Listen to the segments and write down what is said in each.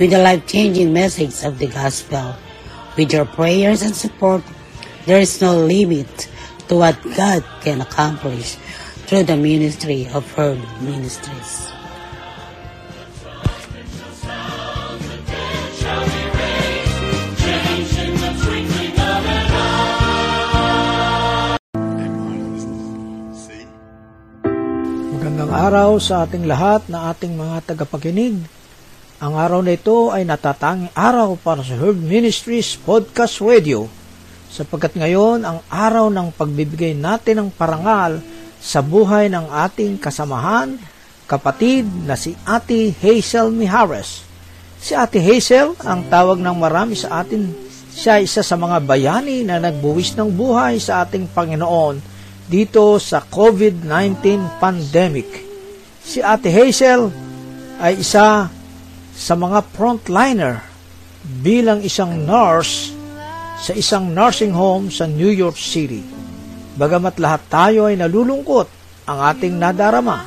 with the life-changing message of the gospel. With your prayers and support, there is no limit to what God can accomplish through the ministry of her ministries. Magandang araw sa ating lahat na ating mga tagapakinig. Ang araw na ito ay natatanging araw para sa Herb Ministries Podcast Radio sapagkat ngayon ang araw ng pagbibigay natin ng parangal sa buhay ng ating kasamahan, kapatid na si Ate Hazel Mihares. Si Ate Hazel, ang tawag ng marami sa atin, siya isa sa mga bayani na nagbuwis ng buhay sa ating Panginoon dito sa COVID-19 pandemic. Si Ate Hazel ay isa sa mga frontliner bilang isang nurse sa isang nursing home sa New York City. Bagamat lahat tayo ay nalulungkot ang ating nadarama,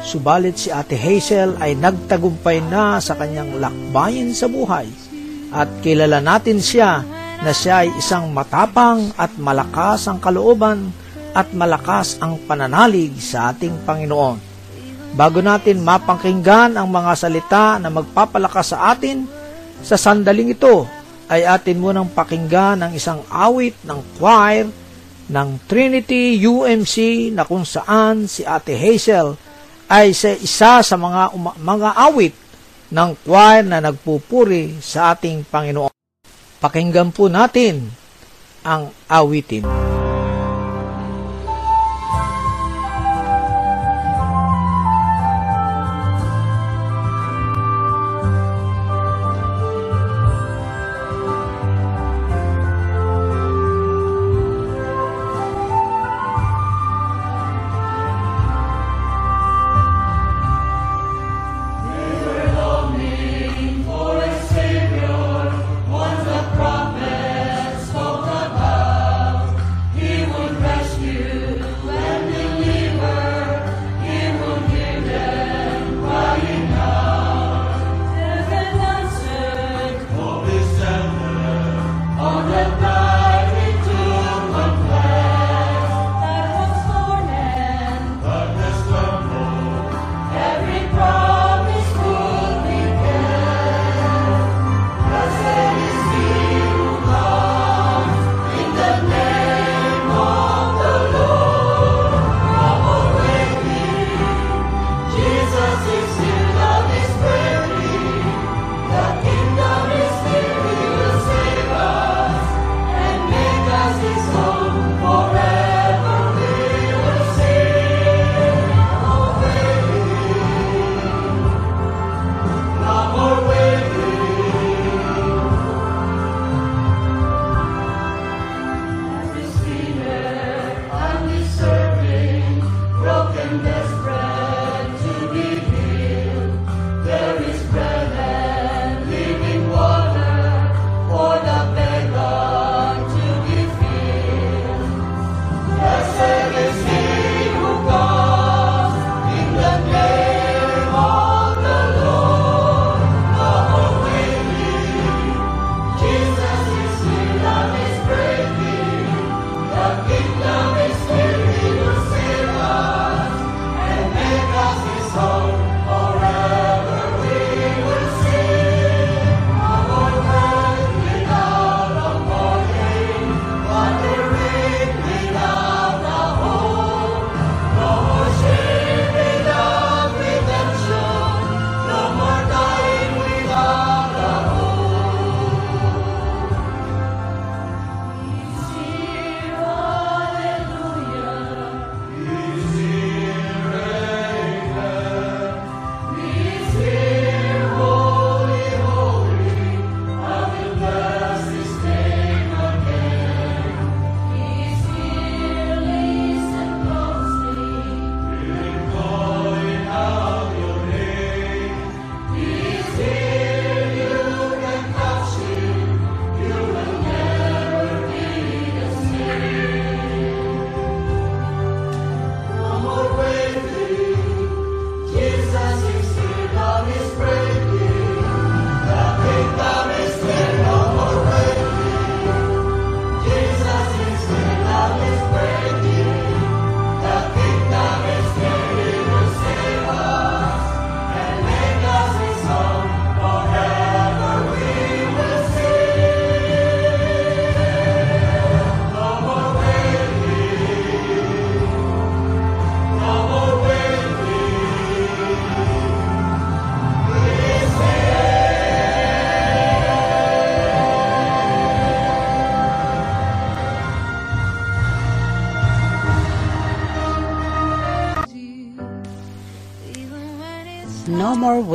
subalit si Ate Hazel ay nagtagumpay na sa kanyang lakbayin sa buhay at kilala natin siya na siya ay isang matapang at malakas ang kalooban at malakas ang pananalig sa ating Panginoon. Bago natin mapakinggan ang mga salita na magpapalakas sa atin, sa sandaling ito ay atin munang pakinggan ang isang awit ng choir ng Trinity UMC na kung saan si Ate Hazel ay sa isa sa mga uma- mga awit ng choir na nagpupuri sa ating Panginoon. Pakinggan po natin ang awitin.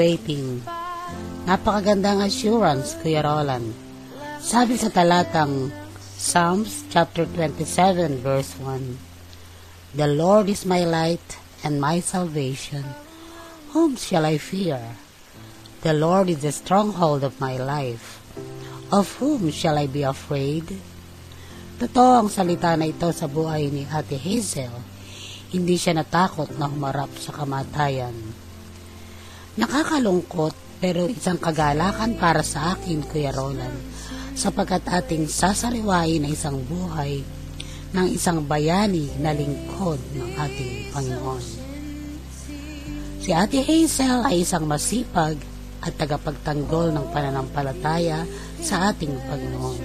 Waiting. Napakagandang assurance, Kuya Roland. Sabi sa talatang Psalms chapter 27 verse 1, The Lord is my light and my salvation. Whom shall I fear? The Lord is the stronghold of my life. Of whom shall I be afraid? Totoo ang salita na ito sa buhay ni Ate Hazel. Hindi siya natakot na humarap sa kamatayan. Nakakalungkot pero isang kagalakan para sa akin, Kuya Roland, sapagkat ating sasariwain na isang buhay ng isang bayani na lingkod ng ating Panginoon. Si Ate Hazel ay isang masipag at tagapagtanggol ng pananampalataya sa ating Panginoon.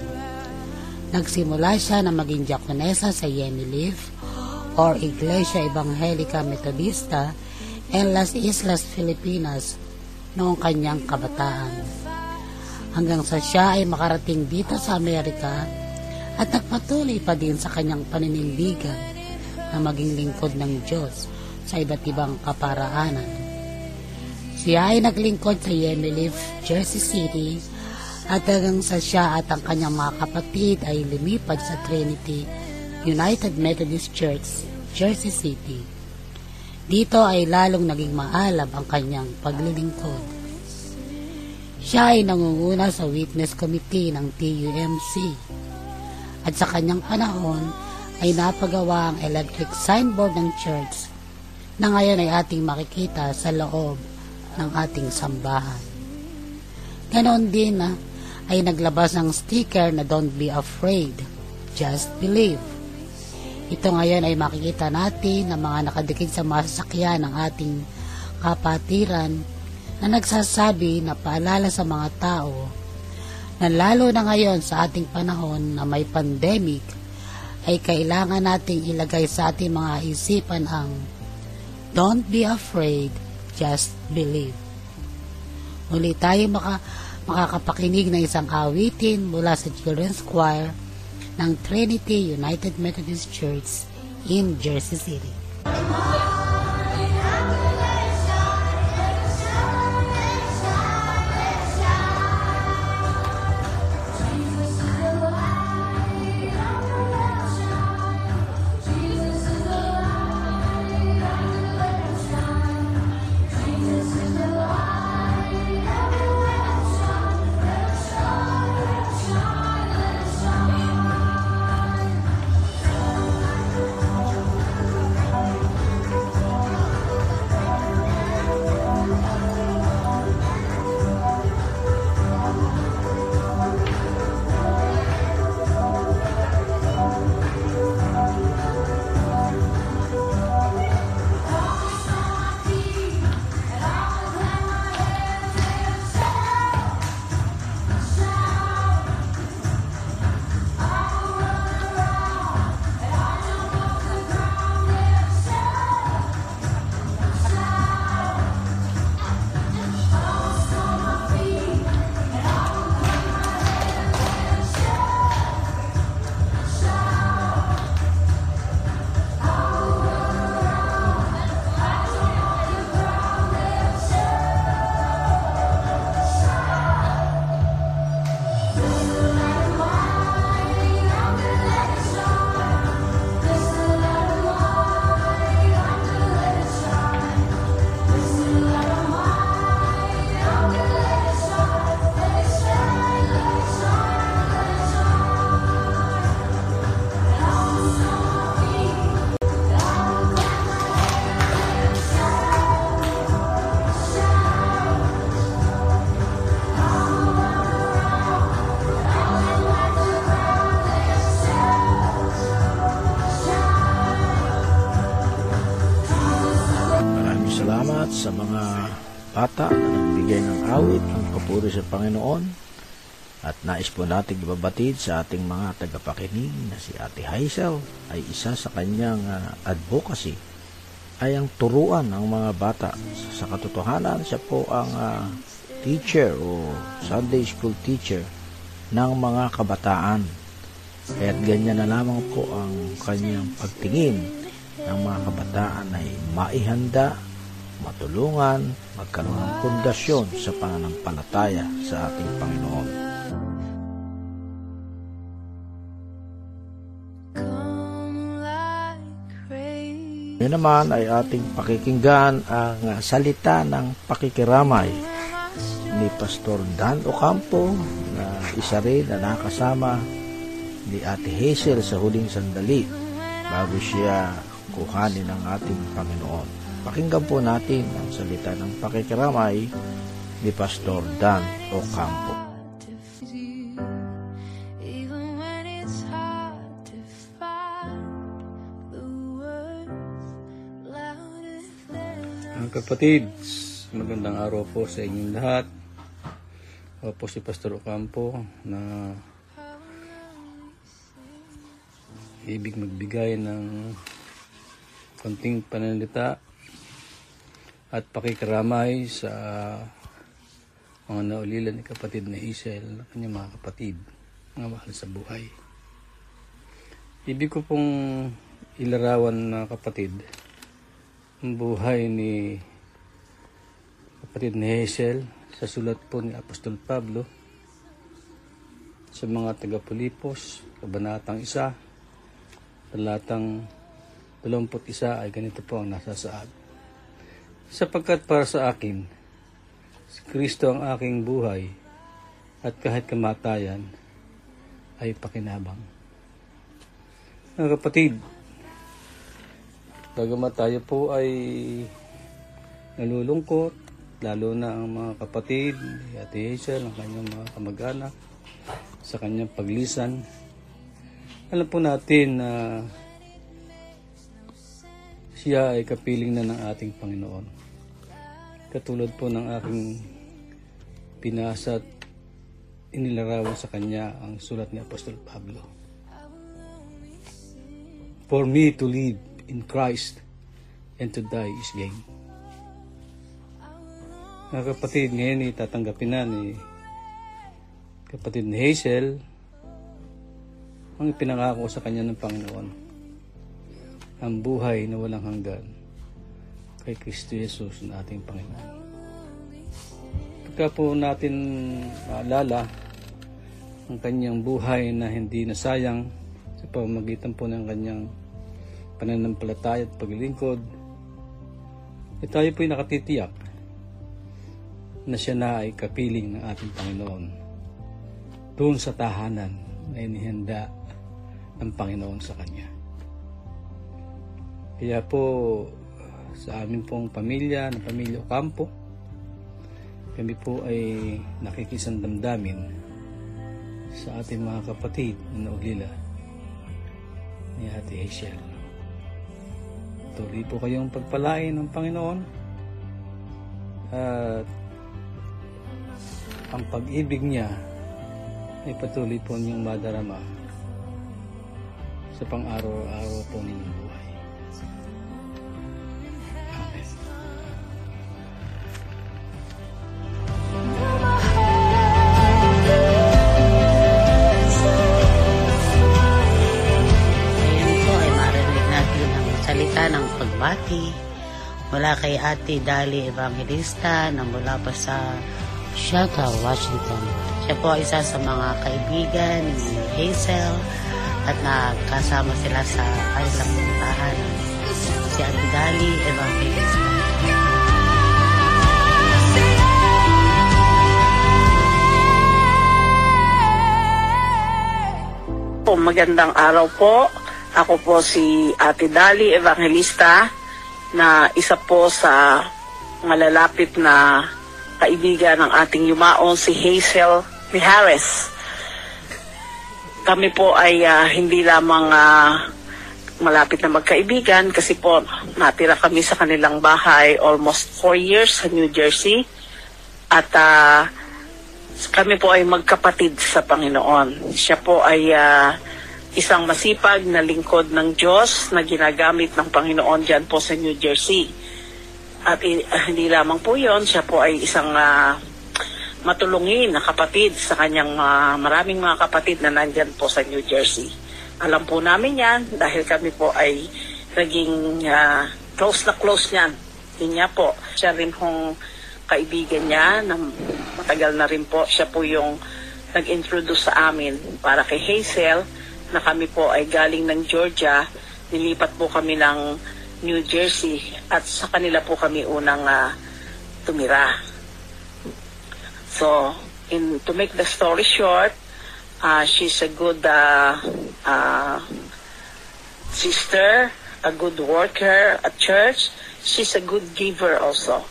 Nagsimula siya na maging diakonesa sa Yemilif or Iglesia Evangelica Metodista en Las Islas Filipinas noong kanyang kabataan. Hanggang sa siya ay makarating dito sa Amerika at nagpatuloy pa din sa kanyang paninindigan na maging lingkod ng Diyos sa iba't ibang kaparaanan. Siya ay naglingkod sa Yemilif, Jersey City at hanggang sa siya at ang kanyang mga kapatid ay lumipad sa Trinity United Methodist Church, Jersey City. Dito ay lalong naging maalab ang kanyang paglilingkod. Siya ay nangunguna sa Witness Committee ng TUMC at sa kanyang panahon ay napagawa ang electric signboard ng church na ngayon ay ating makikita sa loob ng ating sambahan. Ganon din na ay naglabas ng sticker na Don't Be Afraid, Just Believe. Ito ngayon ay makikita natin na mga nakadikit sa masasakyan ng ating kapatiran na nagsasabi na paalala sa mga tao na lalo na ngayon sa ating panahon na may pandemic ay kailangan nating ilagay sa ating mga isipan ang Don't be afraid, just believe. Muli tayo maka, makakapakinig ng isang awitin mula sa Children's Choir ng Trinity United Methodist Church in Jersey City. Papuri sa Panginoon. At nais po natin ibabatid sa ating mga tagapakinig na si Ate Hazel ay isa sa kanyang ah, advocacy ay ang turuan ng mga bata. Sa katotohanan, siya po ang ah, teacher o Sunday school teacher ng mga kabataan. Kaya't ganyan na lamang po ang kanyang pagtingin ng mga kabataan ay maihanda matulungan, magkaroon ng pundasyon sa pananampalataya sa ating Panginoon. Ngayon naman ay ating pakikinggan ang salita ng pakikiramay ni Pastor Dan Ocampo na isa rin na nakasama ni Ate Hazel sa huling sandali bago siya kuhanin ng ating Panginoon. Pakinggan po natin ang salita ng pakikiramay ni Pastor Dan Ocampo. Mga kapatid, magandang araw po sa inyong lahat. Ako po si Pastor Ocampo na ibig magbigay ng konting pananalita at pakikiramay sa mga naulilan ni kapatid na Isel, kanyang mga kapatid, mga mahal sa buhay. Ibig ko pong ilarawan na kapatid ang buhay ni kapatid ni Hazel sa sulat po ni Apostol Pablo sa mga taga-Pilipos, kabanatang isa, talatang 21 ay ganito po ang nasa saad. Sapagkat para sa akin, si Kristo ang aking buhay at kahit kamatayan ay pakinabang. Mga kapatid, Bagamat tayo po ay nalulungkot, lalo na ang mga kapatid, Ate Hazel, ang kanyang mga kamag-anak, sa kanyang paglisan. Alam po natin na siya ay kapiling na ng ating Panginoon. Katulad po ng aking pinasa at inilarawan sa kanya ang sulat ni Apostol Pablo. For me to live in Christ and to die is gain. Mga kapatid, ngayon itatanggapin na ni kapatid ni Hazel ang ipinangako sa kanya ng Panginoon. Ang buhay na walang hanggan kay Kristo Jesus na ating Panginoon. Pagka po natin maalala ang kanyang buhay na hindi nasayang sa pamamagitan po ng kanyang pananampalataya at paglilingkod, eh tayo po'y nakatitiyak na siya na ay kapiling ng ating Panginoon doon sa tahanan na inihanda ng Panginoon sa Kanya. Kaya po sa amin pong pamilya, ng pamilya Ocampo, kami po ay nakikisang damdamin sa ating mga kapatid na naulila ni Ate Hazel. Tuloy po kayong pagpalain ng Panginoon at ang pag-ibig niya ay patuloy po niyong madarama sa pang-araw-araw po ninyong mula kay Ate Dali Evangelista na mula pa sa Shaga, Washington. Siya po isa sa mga kaibigan ni Hazel at nakasama sila sa kanilang tahanan. Si Ate Dali Evangelista. po, magandang araw po. Ako po si Ate Dali Evangelista na isa po sa malalapit na kaibigan ng ating yumaon si Hazel Mijares. Kami po ay ah, hindi lamang ah, malapit na magkaibigan kasi po natira kami sa kanilang bahay almost four years sa New Jersey. At ah, kami po ay magkapatid sa Panginoon. Siya po ay ah, isang masipag na lingkod ng Diyos na ginagamit ng Panginoon dyan po sa New Jersey. At ah, hindi lamang po yon, siya po ay isang ah, matulungin na kapatid sa kanyang ah, maraming mga kapatid na nandyan po sa New Jersey. Alam po namin yan dahil kami po ay naging ah, close na close niyan din niya po. Siya rin hong kaibigan niya na matagal na rin po. Siya po yung nag-introduce sa amin para kay Hazel na kami po ay galing ng Georgia. Nilipat po kami ng New Jersey at sa kanila po kami unang ah, tumira. So, in to make the story short, uh, she's a good uh, uh, sister, a good worker at church. She's a good giver also.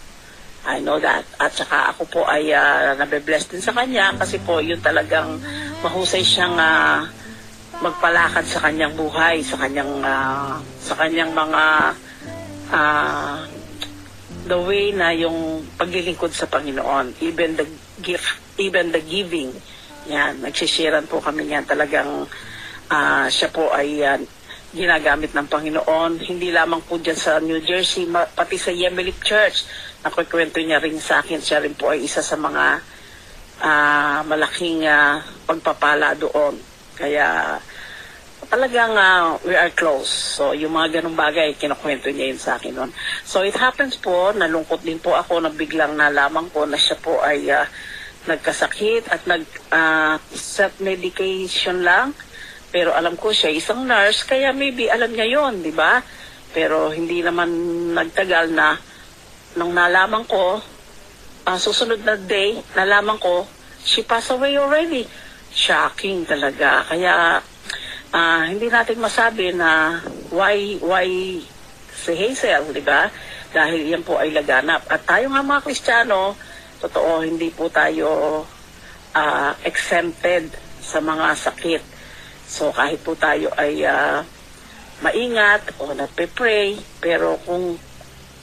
I know that. At saka ako po ay uh, nabe-bless din sa kanya kasi po yun talagang mahusay siyang uh, magpalakad sa kanyang buhay, sa kanyang ah, sa kanyang mga ah, the way na yung paglilingkod sa Panginoon, even the gift, even the giving. Yan, nagsisharean po kami niyan talagang ah, siya po ay ah, ginagamit ng Panginoon, hindi lamang po dyan sa New Jersey, pati sa Yemelik Church. Nakukwento niya rin sa akin, siya rin po ay isa sa mga ah, malaking ah, pagpapala doon. Kaya talagang ah, we are close. So, yung mga ganung bagay, kinukwento niya yun sa akin noon. So, it happens po, nalungkot din po ako na biglang nalaman ko na siya po ay ah, nagkasakit at nag-set medication lang. Pero alam ko siya isang nurse, kaya maybe alam niya yon di ba? Pero hindi naman nagtagal na nung nalaman ko, ah, susunod na day, nalaman ko, she passed away already. Shocking talaga. Kaya ah, hindi natin masabi na why why si Hazel, di ba? Dahil yan po ay laganap. At tayo nga mga Kristiyano, totoo, hindi po tayo ah, exempted sa mga sakit. So kahit po tayo ay ah, maingat o nagpe-pray, pero kung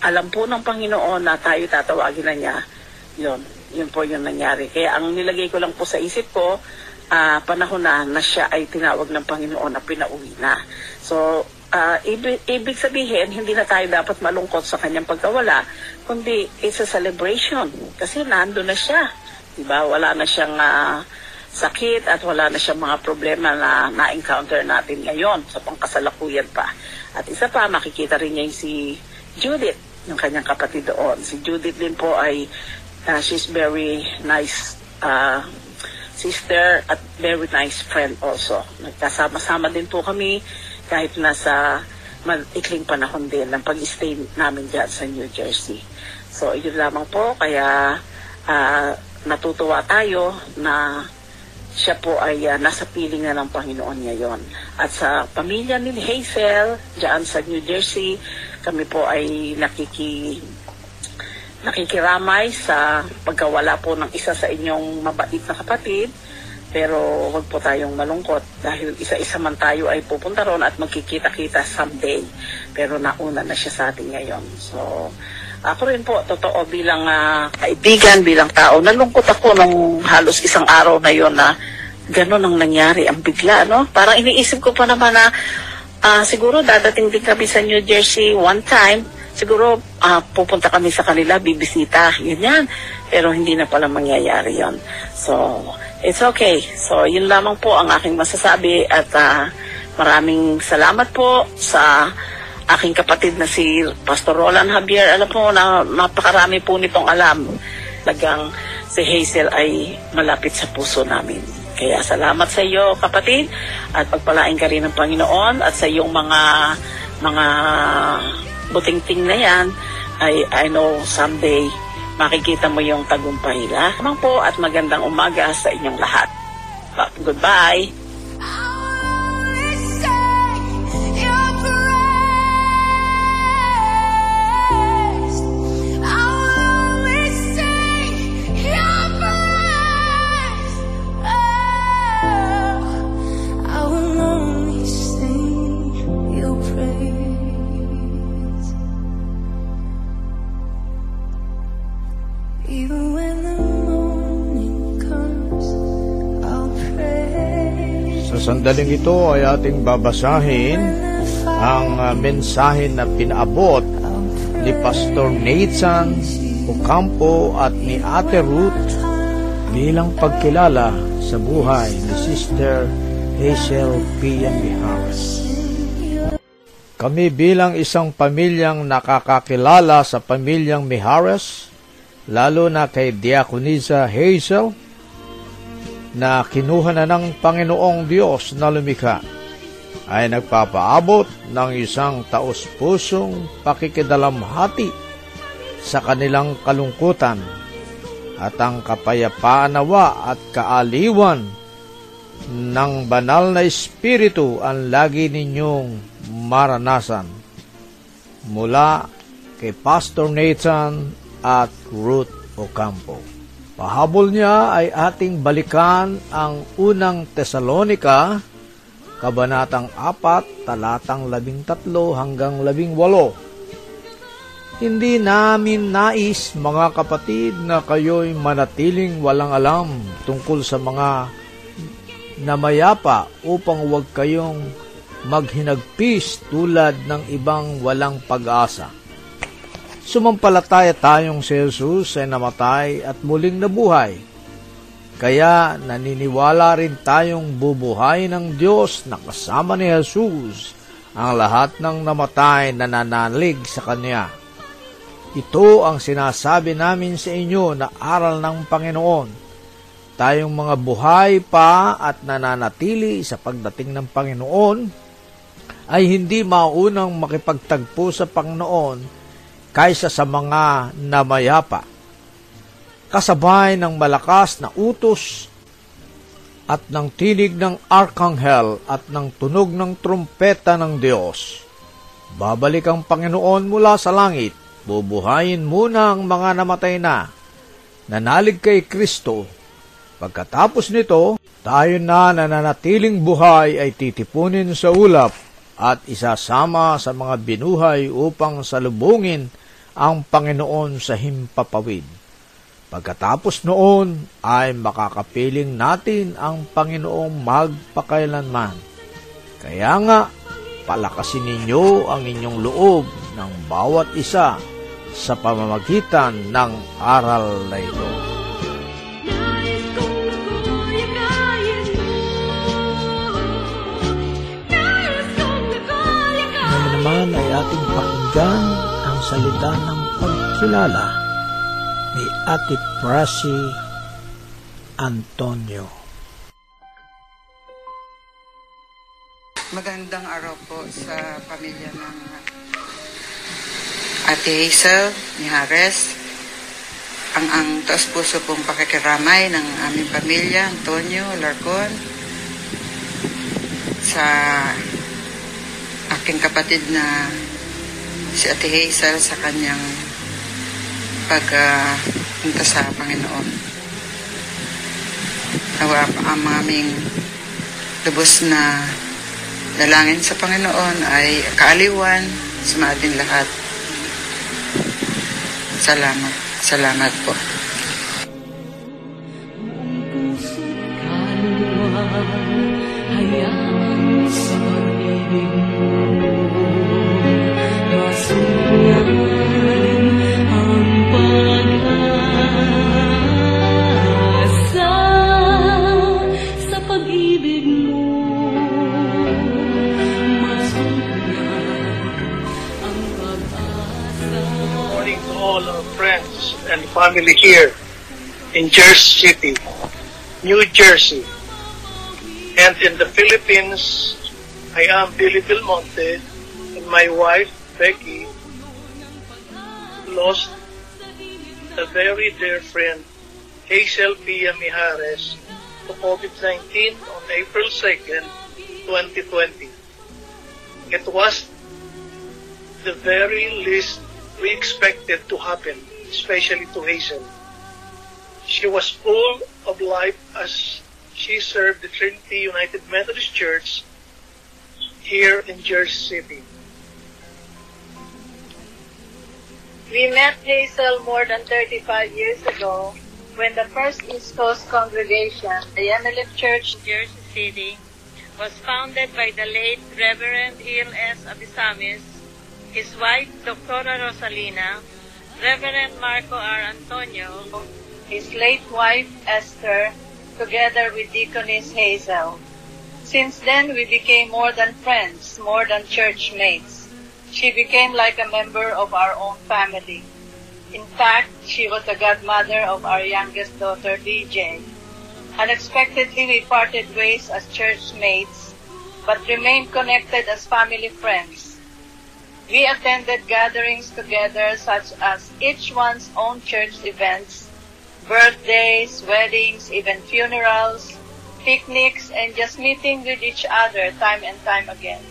alam po ng Panginoon na tayo tatawagin na niya, yun, yun po yung nangyari. Kaya ang nilagay ko lang po sa isip ko, ah, panahon na na siya ay tinawag ng Panginoon na pinauwi na. So, ah, ibig, ibig sabihin, hindi na tayo dapat malungkot sa kanyang pagkawala, kundi it's a celebration. Kasi nando na siya. Diba? Wala na siyang ah, sakit at wala na siyang mga problema na na-encounter natin ngayon sa pangkasalukuyan pa. At isa pa, makikita rin niya si Judith, yung kanyang kapatid doon. Si Judith din po ay, ah, she's very nice ah, sister at very nice friend also. Nagkasama-sama din po kami kahit nasa maikling panahon din ng pag-stay namin dyan sa New Jersey. So, yun lamang po. Kaya, ah, natutuwa tayo na siya po ay ah, nasa piling na ng Panginoon ngayon. At sa pamilya ni Hazel, dyan sa New Jersey, kami po ay nakiki nakikiramay sa pagkawala po ng isa sa inyong mabait na kapatid. Pero huwag po tayong malungkot dahil isa-isa man tayo ay pupunta ron at magkikita-kita someday. Pero nauna na siya sa atin ngayon. So, ako rin po, totoo bilang ah, kaibigan, bilang tao, nalungkot ako nung halos isang araw na yon na gano'n ang nangyari, ang bigla, no? Parang iniisip ko pa naman na ah, siguro dadating din kami sa New Jersey one time, siguro ah, pupunta kami sa kanila, bibisita, yun yan. Pero hindi na pala mangyayari yon. So, it's okay. So, yun lamang po ang aking masasabi at ah, maraming salamat po sa aking kapatid na si Pastor Roland Javier. Alam po na napakarami po nitong alam. Lagang si Hazel ay malapit sa puso namin. Kaya salamat sa iyo kapatid at pagpalain ka rin ng Panginoon at sa iyong mga mga butingting na yan ay I know someday makikita mo yung tagumpay. Lamang po at magandang umaga sa inyong lahat. Goodbye! Sandaling ito ay ating babasahin ang ah, mensahe na pinaabot ni Pastor Nathan Ocampo at ni Ate Ruth bilang pagkilala sa buhay ni Sister Hazel P. Harris. Kami bilang isang pamilyang nakakakilala sa pamilyang Mihares, lalo na kay Diakonisa Hazel, na kinuha na ng Panginoong Diyos na lumikha, ay nagpapaabot ng isang taos-pusong pakikidalamhati sa kanilang kalungkutan at ang kapayapaan at kaaliwan ng banal na espiritu ang lagi ninyong maranasan mula kay Pastor Nathan at Ruth Ocampo. Pahabol niya ay ating balikan ang unang Tesalonika, Kabanatang 4, talatang 13 hanggang 18. Hindi namin nais, mga kapatid, na kayo'y manatiling walang alam tungkol sa mga namayapa upang huwag kayong maghinagpis tulad ng ibang walang pag-asa. Sumampalataya tayong si Jesus ay namatay at muling nabuhay. Kaya naniniwala rin tayong bubuhay ng Diyos na kasama ni Jesus ang lahat ng namatay na nanalig sa Kanya. Ito ang sinasabi namin sa inyo na aral ng Panginoon. Tayong mga buhay pa at nananatili sa pagdating ng Panginoon ay hindi maunang makipagtagpo sa Panginoon kaysa sa mga namayapa. Kasabay ng malakas na utos at ng tinig ng arkanghel at ng tunog ng trumpeta ng Diyos. Babalik ang Panginoon mula sa langit, bubuhayin muna ang mga namatay na, nanalig kay Kristo. Pagkatapos nito, tayo na nananatiling buhay ay titipunin sa ulap at isasama sa mga binuhay upang salubungin ang Panginoon sa himpapawid. Pagkatapos noon ay makakapiling natin ang Panginoong magpakailanman. Kaya nga, palakasin ninyo ang inyong loob ng bawat isa sa pamamagitan ng aral na ito. Ngayon naman ay ating pakinggan salita ng pagkilala ni Ate Prasi Antonio. Magandang araw po sa pamilya ng Ate Hazel ni Hares. Ang ang taos puso pong pakikiramay ng aming pamilya, Antonio Larcon, sa aking kapatid na si Ate Hazel sa kanyang pagpunta sa Panginoon. Nawa ang aming lubos na dalangin sa Panginoon ay kaaliwan sa ating lahat. Salamat. Salamat po. puso't kaluluwa family here in Jersey City, New Jersey. And in the Philippines, I am Billy Belmonte and my wife, Becky, lost a very dear friend, Hazel Pia Mijares, to COVID-19 on April 2nd, 2020. It was the very least we expected to happen, especially to Hazel. She was full of life as she served the Trinity United Methodist Church here in Jersey City. We met Hazel more than 35 years ago when the first East Coast congregation, the MLF Church in Jersey City, was founded by the late Reverend E.L. S. Abisamis, his wife, Dr. Rosalina, Reverend Marco R. Antonio, his late wife, Esther, together with Deaconess Hazel. Since then, we became more than friends, more than church mates. She became like a member of our own family. In fact, she was the godmother of our youngest daughter, DJ. Unexpectedly, we parted ways as church mates, but remained connected as family friends. We attended gatherings together such as each one's own church events, birthdays, weddings, even funerals, picnics, and just meeting with each other time and time again.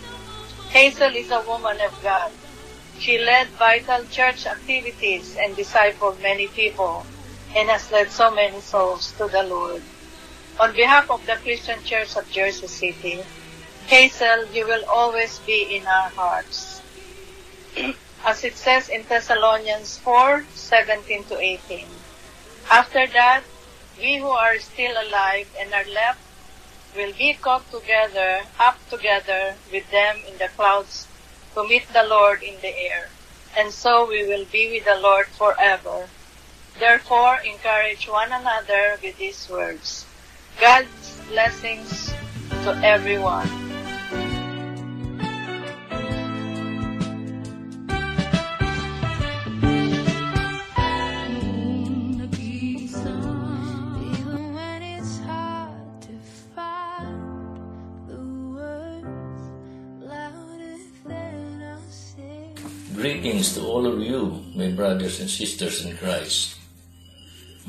Hazel is a woman of God. She led vital church activities and discipled many people and has led so many souls to the Lord. On behalf of the Christian Church of Jersey City, Hazel, you will always be in our hearts. As it says in Thessalonians 4, 17 to 18. After that, we who are still alive and are left will be caught together, up together with them in the clouds to meet the Lord in the air. And so we will be with the Lord forever. Therefore, encourage one another with these words. God's blessings to everyone. Greetings to all of you, my brothers and sisters in Christ.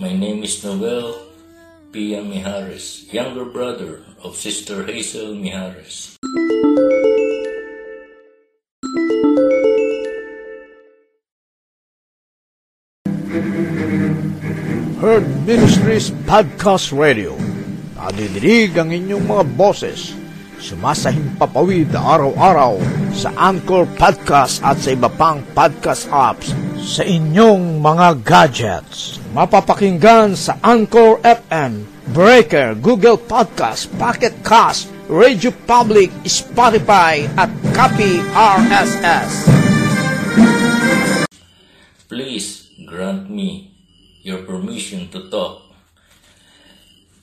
My name is Noel Pia Mijares, younger brother of Sister Hazel Mijares. Herd Ministries Podcast Radio. Nadidinig ang inyong mga boses. Sumasahimpapawid araw-araw sa Anchor Podcast at sa iba pang podcast apps sa inyong mga gadgets. Mapapakinggan sa Anchor FM, Breaker, Google Podcast, Pocket Cast, Radio Public, Spotify at Copy RSS. Please grant me your permission to talk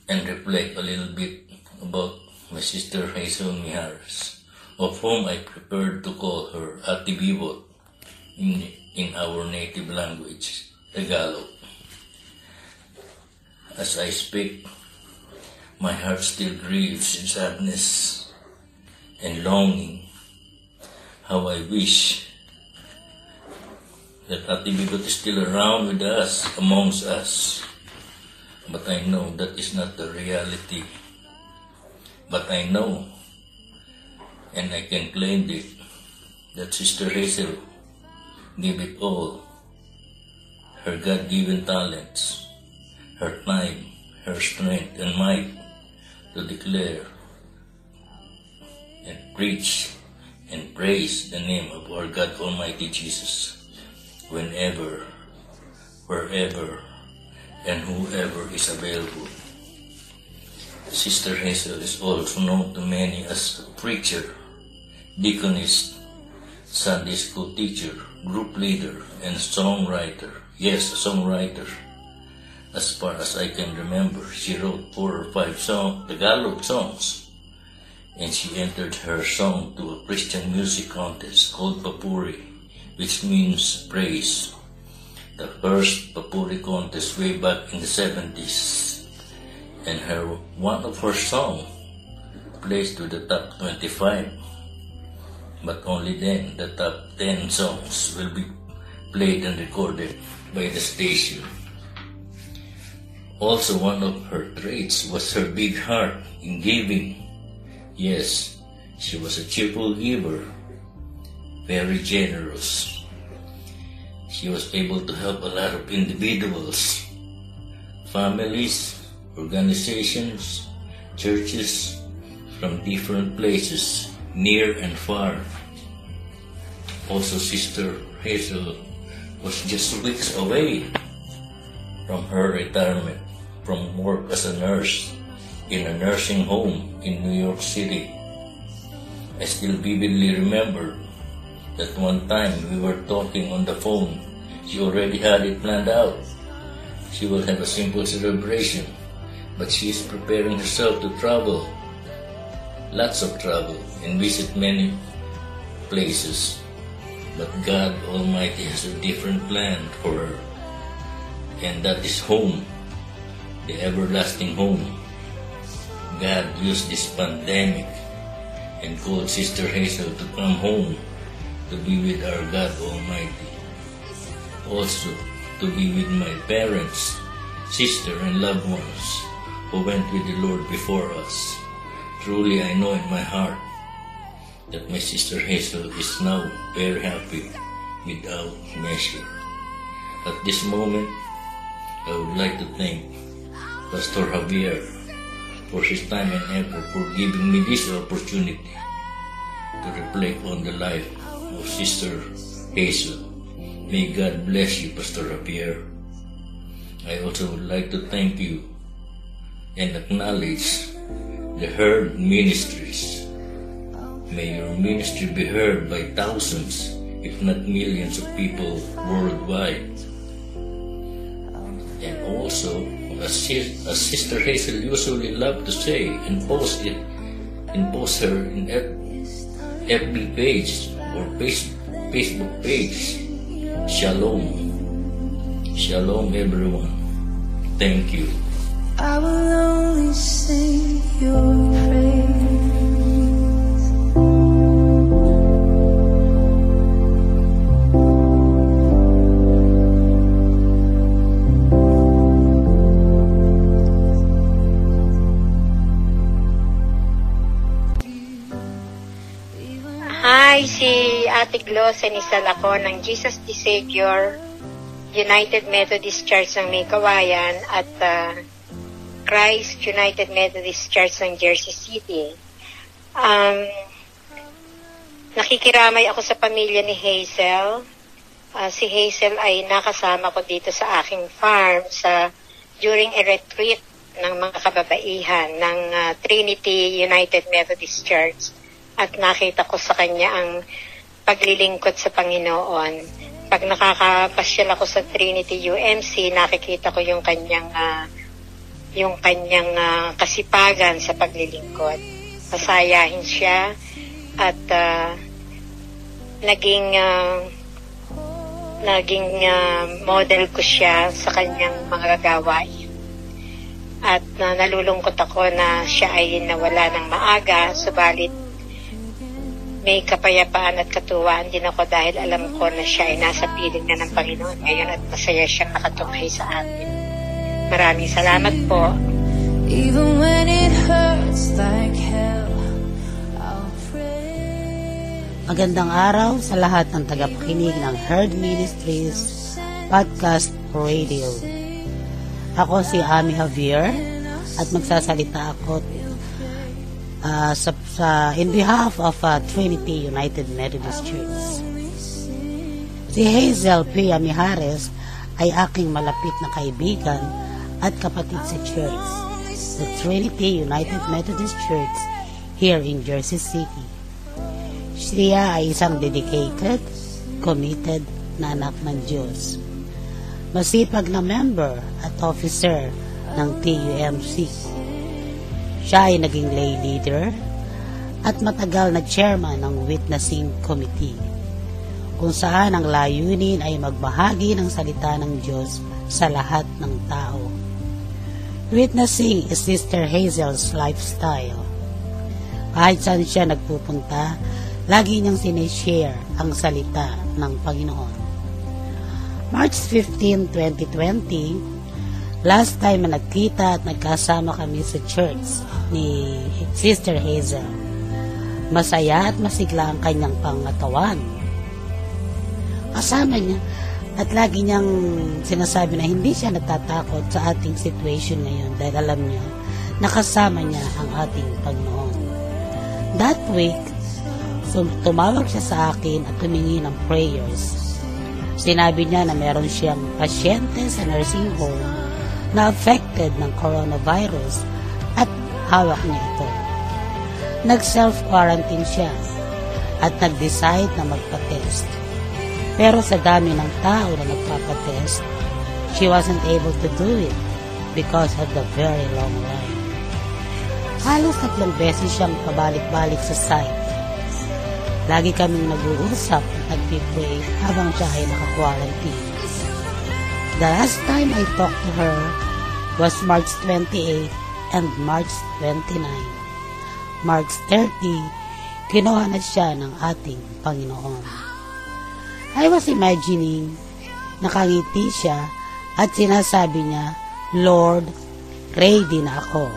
and reflect a little bit about my sister Hazel Mijares, of whom I prepared to call her Ate Bibot in, in our native language, Tagalog. As I speak, my heart still grieves in sadness and longing. How I wish that Ate Bibot is still around with us, amongst us. But I know that is not the reality. But I know, and I can claim it, that Sister Hazel gave it all. Her God-given talents, her time, her strength and might to declare and preach and praise the name of our God Almighty Jesus whenever, wherever, and whoever is available. Sister Hazel is also known to many as a preacher, deaconess, Sunday school teacher, group leader, and songwriter. Yes, a songwriter. As far as I can remember, she wrote four or five song, Tagalog songs, and she entered her song to a Christian music contest called Papuri, which means praise. The first Papuri contest way back in the 70s, and her one of her song placed to the top 25. But only then the top 10 songs will be played and recorded by the station. Also, one of her traits was her big heart in giving. Yes, she was a cheerful giver, very generous. She was able to help a lot of individuals, families, organizations, churches from different places, near and far. Also, Sister Hazel was just weeks away from her retirement from work as a nurse in a nursing home in New York City. I still vividly remember that one time we were talking on the phone. She already had it planned out. She will have a simple celebration, but she is preparing herself to travel. Lots of travel and visit many places. But God Almighty has a different plan for her. And that is home, the everlasting home. God used this pandemic and called Sister Hazel to come home to be with our God Almighty. Also, to be with my parents, sister, and loved ones who went with the Lord before us. Truly, I know in my heart that my sister Hazel is now very happy without measure. At this moment, I would like to thank Pastor Javier for his time and effort for giving me this opportunity to reflect on the life of Sister Hazel. May God bless you, Pastor Javier. I also would like to thank you and acknowledge the heard Ministries. May your ministry be heard by thousands, if not millions of people worldwide. And also, as, sis- as Sister Hazel usually loved to say and post it and post her in FB page or face- Facebook page. Shalom. Shalom everyone. Thank you. I will only sing your praise. Hi, si Ate Glo, sinisan ako ng Jesus the Savior, United Methodist Church ng May Kawayan at ah, Christ United Methodist Church ng Jersey City. Um, nakikiramay ako sa pamilya ni Hazel. Ah, si Hazel ay nakasama ko dito sa aking farm sa during a retreat ng mga kababaihan ng ah, Trinity United Methodist Church at nakita ko sa kanya ang paglilingkod sa Panginoon. Pag nakakapasyal ako sa Trinity UMC, nakikita ko yung kanyang ah, yung kanyang ah, kasipagan sa paglilingkod. Masayahin siya at ah, naging ah, naging ah, model ko siya sa kanyang mga gawain. At na nalulungkot ako na siya ay nawala ng maaga, subalit may kapayapaan at katuwaan din ako dahil alam ko na siya ay nasa piling na ng Panginoon ngayon at masaya siyang nakatunghay sa atin. Maraming salamat po. Even when it hurts like hell, I'll pray. Magandang araw sa lahat ng tagapakinig ng Herd Ministries Podcast Radio. Ako si Ami Javier at magsasalita ako ah, sa, sa in behalf of ah, Trinity United Methodist Church. Si Hazel Pia Mijares ay aking malapit na kaibigan at kapatid sa church, the Trinity United Methodist Church here in Jersey City. Siya ay isang dedicated, committed na anak ng Diyos. Masipag na member at officer ng TUMC. Siya ay naging lay leader at matagal na chairman ng Witnessing Committee kung saan ang layunin ay magbahagi ng salita ng Diyos sa lahat ng tao. Witnessing is Sister Hazel's lifestyle. Kahit saan siya nagpupunta, lagi niyang sinishare ang salita ng Panginoon. March 15, 2020, last time na nagkita at nagkasama kami sa church ni Sister Hazel. Masaya at masigla ang kanyang pangatawan. Kasama niya at lagi niyang sinasabi na hindi siya natatakot sa ating situation ngayon dahil alam niya nakasama niya ang ating Panginoon. That week, so, tumawag siya sa akin at tumingi ng prayers. Sinabi niya na meron siyang pasyente sa nursing home na affected ng coronavirus at hawak niya ito. Nag-self-quarantine siya at nag-decide na magpa-test. Pero sa dami ng tao na nagpapatest, she wasn't able to do it because of the very long line. Halos tatlong beses siyang pabalik-balik sa site. Lagi kaming nag-uusap at nag-pray habang siya ay naka-quarantine. The last time I talked to her was March 28 and March 29. March 30, kinuha na siya ng ating Panginoon. I was imagining, nakangiti siya at sinasabi niya, Lord, ready na ako.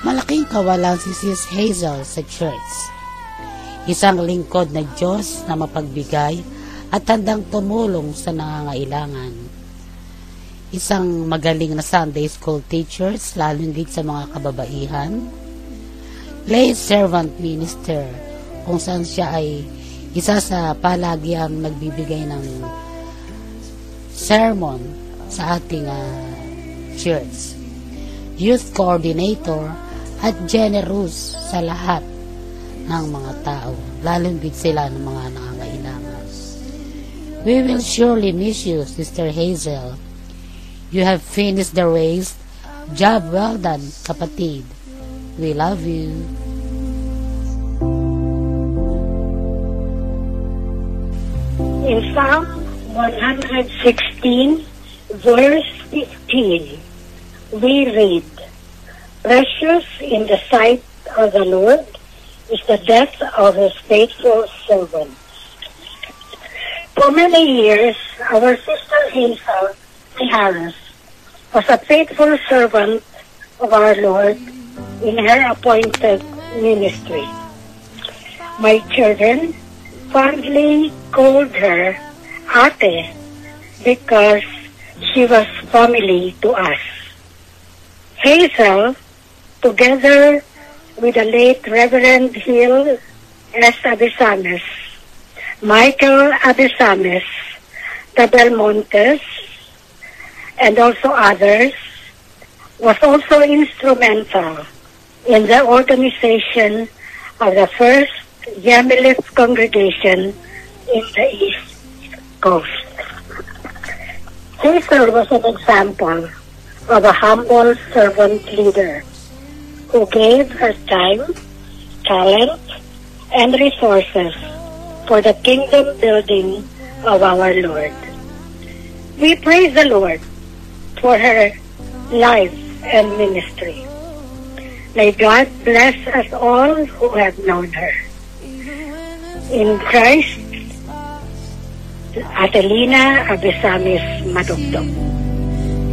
Malaking kawalan si Sis Hazel sa church. Isang lingkod na Diyos na mapagbigay at handang tumulong sa nangangailangan. Isang magaling na Sunday school teachers, lalo higit sa mga kababaihan. Lay servant minister, kung saan siya ay isa sa palagi ang nagbibigay ng sermon sa ating uh, church. Youth coordinator at generous sa lahat ng mga tao, lalo higit sila ng mga nangangailangan. We will surely miss you, Sister Hazel. You have finished the race. Job well done, kapatid. We love you. In Psalm 116, verse 15, we read, Precious in the sight of the Lord is the death of his faithful servant. For many years, our sister Hazel Harris was a faithful servant of our Lord in her appointed ministry. My children fondly called her Ate because she was family to us. Hazel, together with the late Reverend Hill S. Abisames, Michael Abisames, the Belmontes, and also others, was also instrumental in the organization of the first Yamilith congregation in the East Coast. Hazel was an example of a humble servant leader who gave her time, talent, and resources for the kingdom building of our Lord. We praise the Lord for her life and ministry. May God bless us all who have known her. In Christ, Atelina Abesamis Madugdog.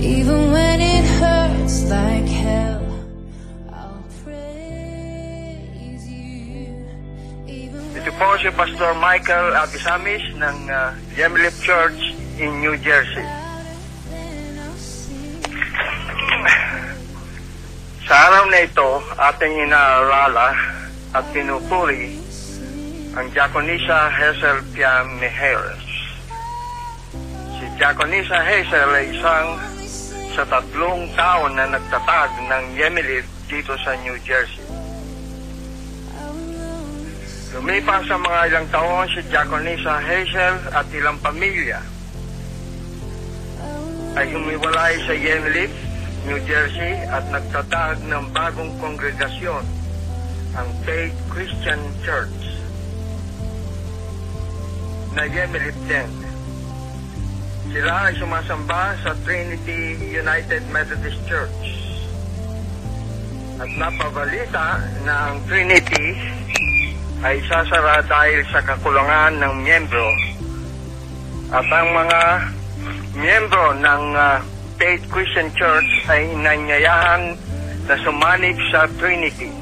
Even when it hurts like hell, I'll praise you. Even Ito po si Pastor Michael Abisamis ng uh, Yemlip Church in New Jersey. Sa araw na ito, ating inaarala at pinupuri ang Diaconisa Hazel Pia Mijares. Si Diaconisa Hazel ay isang sa tatlong taon na nagtatag ng Yemilit dito sa New Jersey. Lumipas sa mga ilang taon si Diaconisa Hazel at ilang pamilya ay humiwalay sa Yemilit, New Jersey at nagtatag ng bagong kongregasyon, ang Faith Christian Church na Yemilit din. Sila ay sumasamba sa Trinity United Methodist Church. At napabalita na Trinity ay sasara dahil sa kakulangan ng miyembro at ang mga miyembro ng uh, Faith Christian Church ay inanyayahan na sumanib sa Trinity.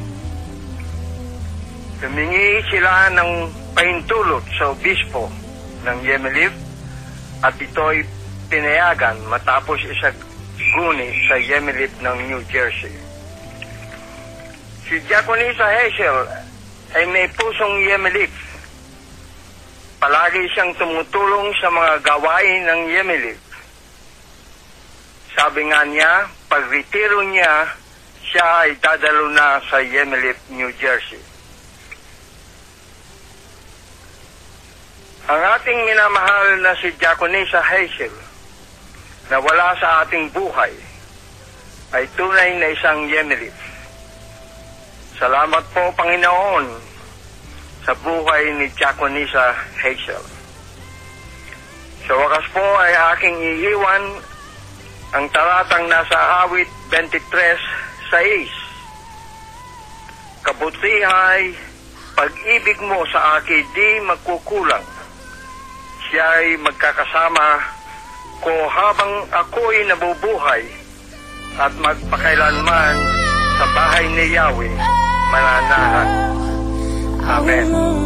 Tumingi sila ng pahintulot sa obispo ng Yemelip at ito'y pinayagan matapos isaguni sa Yemelip ng New Jersey. Si Diaconisa Hazel ay may pusong Yemelip. Palagi siyang tumutulong sa mga gawain ng Yemelip. Sabi nga niya, pag retiro niya, siya ay dadalo na sa Yemelip, New Jersey. Ang ating minamahal na si Diaconisa Hazel na wala sa ating buhay ay tunay na isang Yemelip. Salamat po, Panginoon, sa buhay ni Diaconisa Hazel. Sa wakas po ay aking iiwan ang talatang nasa awit 23.6. Kabutihay, pag-ibig mo sa akin di magkukulang. Siya ay magkakasama ko habang ako'y nabubuhay at magpakailanman sa bahay ni Yahweh mananahan. Amen.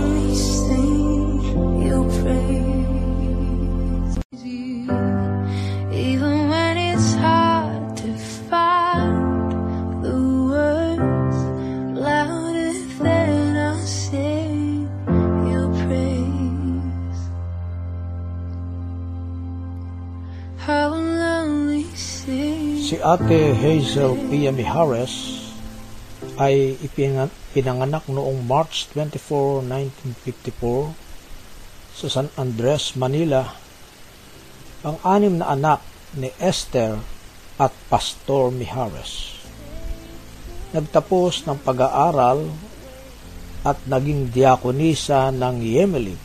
Si Ate Hazel Pia Mijares ay ipinang- pinanganak noong March 24, 1954 sa San Andres, Manila, ang anim na anak ni Esther at Pastor Mijares. Nagtapos ng pag-aaral at naging diakonisa ng Yemelit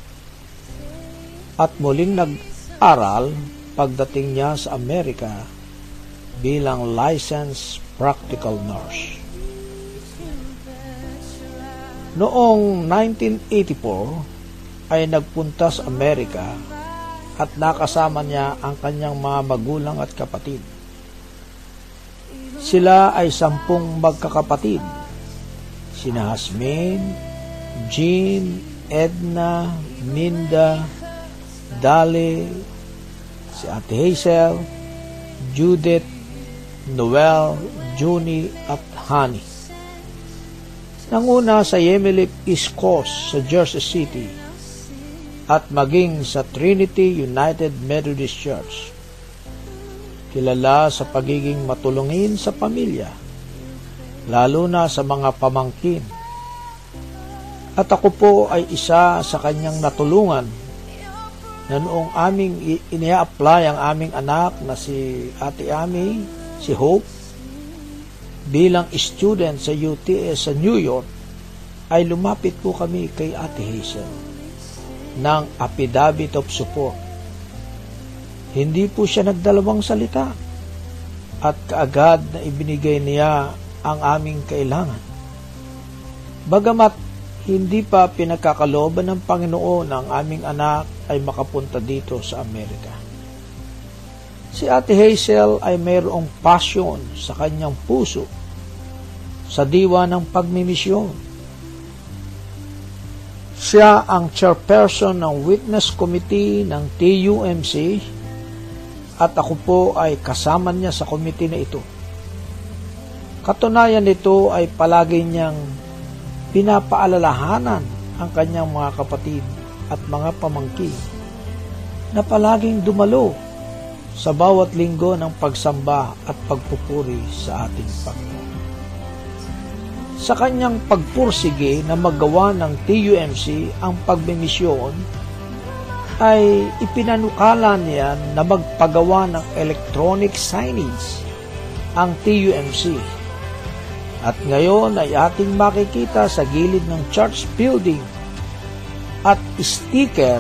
at muling nag-aral pagdating niya sa Amerika bilang licensed practical nurse. Noong 1984 ay nagpunta sa Amerika at nakasama niya ang kanyang mga magulang at kapatid. Sila ay sampung magkakapatid. Sina Hasmin, Jean, Edna, Minda, Dali, si Ate Hazel, Judith, Noel, Junie at Honey. Nanguna sa Yemelip East Coast sa Jersey City at maging sa Trinity United Methodist Church. Kilala sa pagiging matulungin sa pamilya, lalo na sa mga pamangkin. At ako po ay isa sa kanyang natulungan na noong aming inia-apply ang aming anak na si Ate Ami, si Hope, bilang student sa UTS sa New York, ay lumapit po kami kay Ate Hazel ng affidavit of support. Hindi po siya nagdalawang salita at kaagad na ibinigay niya ang aming kailangan. Bagamat hindi pa pinagkakalooban ng Panginoon ang aming anak ay makapunta dito sa Amerika. Si Ate Hazel ay mayroong passion sa kanyang puso sa diwa ng pagmimisyon. Siya ang chairperson ng Witness Committee ng TUMC at ako po ay kasama niya sa committee na ito. Katunayan nito ay palagi niyang pinapaalalahanan ang kanyang mga kapatid at mga pamangkin na palaging dumalo sa bawat linggo ng pagsamba at pagpupuri sa ating Panginoon. Sa kanyang pagpursige na magawa ng TUMC ang pagmimisyon, ay ipinanukala niya na magpagawa ng electronic signage ang TUMC. At ngayon ay ating makikita sa gilid ng church building at sticker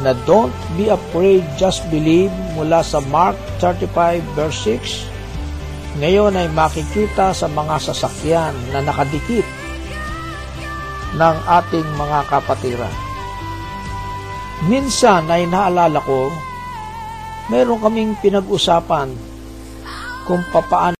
na don't be afraid, just believe mula sa Mark 35 verse 6. Ngayon ay makikita sa mga sasakyan na nakadikit ng ating mga kapatiran. Minsan ay naalala ko, meron kaming pinag-usapan kung papaano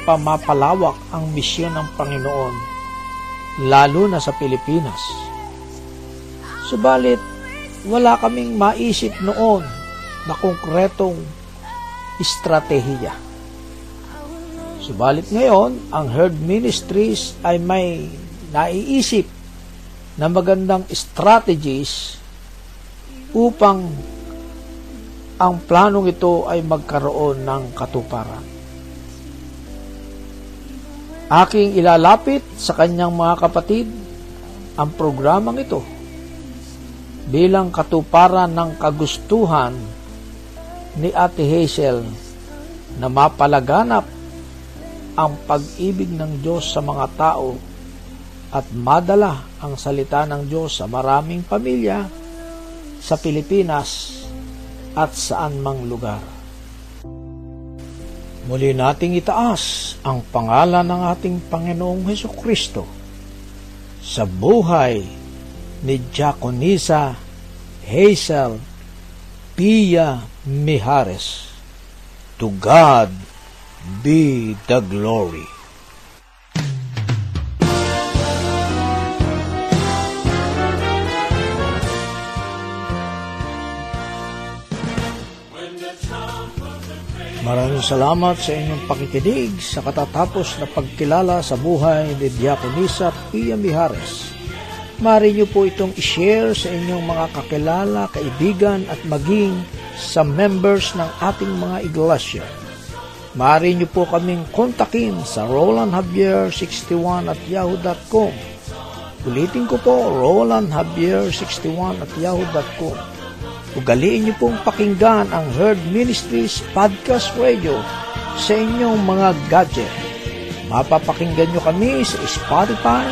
Pa mapalawak ang misyon ng Panginoon, lalo na sa Pilipinas. Subalit, wala kaming maisip noon na konkretong estratehiya. Subalit ngayon, ang Herd Ministries ay may naiisip na magandang strategies upang ang planong ito ay magkaroon ng katuparan aking ilalapit sa kanyang mga kapatid ang programang ito bilang katuparan ng kagustuhan ni Ate Hazel na mapalaganap ang pag-ibig ng Diyos sa mga tao at madala ang salita ng Diyos sa maraming pamilya sa Pilipinas at saan mang lugar. Muli nating itaas ang pangalan ng ating Panginoong Heso Kristo sa buhay ni Diaconisa Hazel Pia Mihares. To God be the glory. Maraming salamat sa inyong pakikinig sa katatapos na pagkilala sa buhay ni Diakonisa Pia Mihares. Mari niyo po itong i-share sa inyong mga kakilala, kaibigan at maging sa members ng ating mga iglesia. Mari niyo po kaming kontakin sa rolandjavier61 at yahoo.com. Ulitin ko po, rolandjavier61 at yahoo.com Ugaliin niyo pong pakinggan ang Herd Ministries Podcast Radio sa inyong mga gadget. Mapapakinggan niyo kami sa Spotify,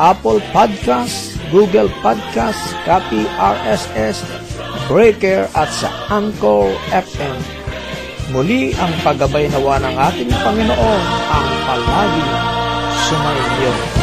Apple Podcast, Google Podcast, Copy RSS, Breaker at sa Anchor FM. Muli ang paggabay nawa ng ating Panginoon ang palagi sumainyo.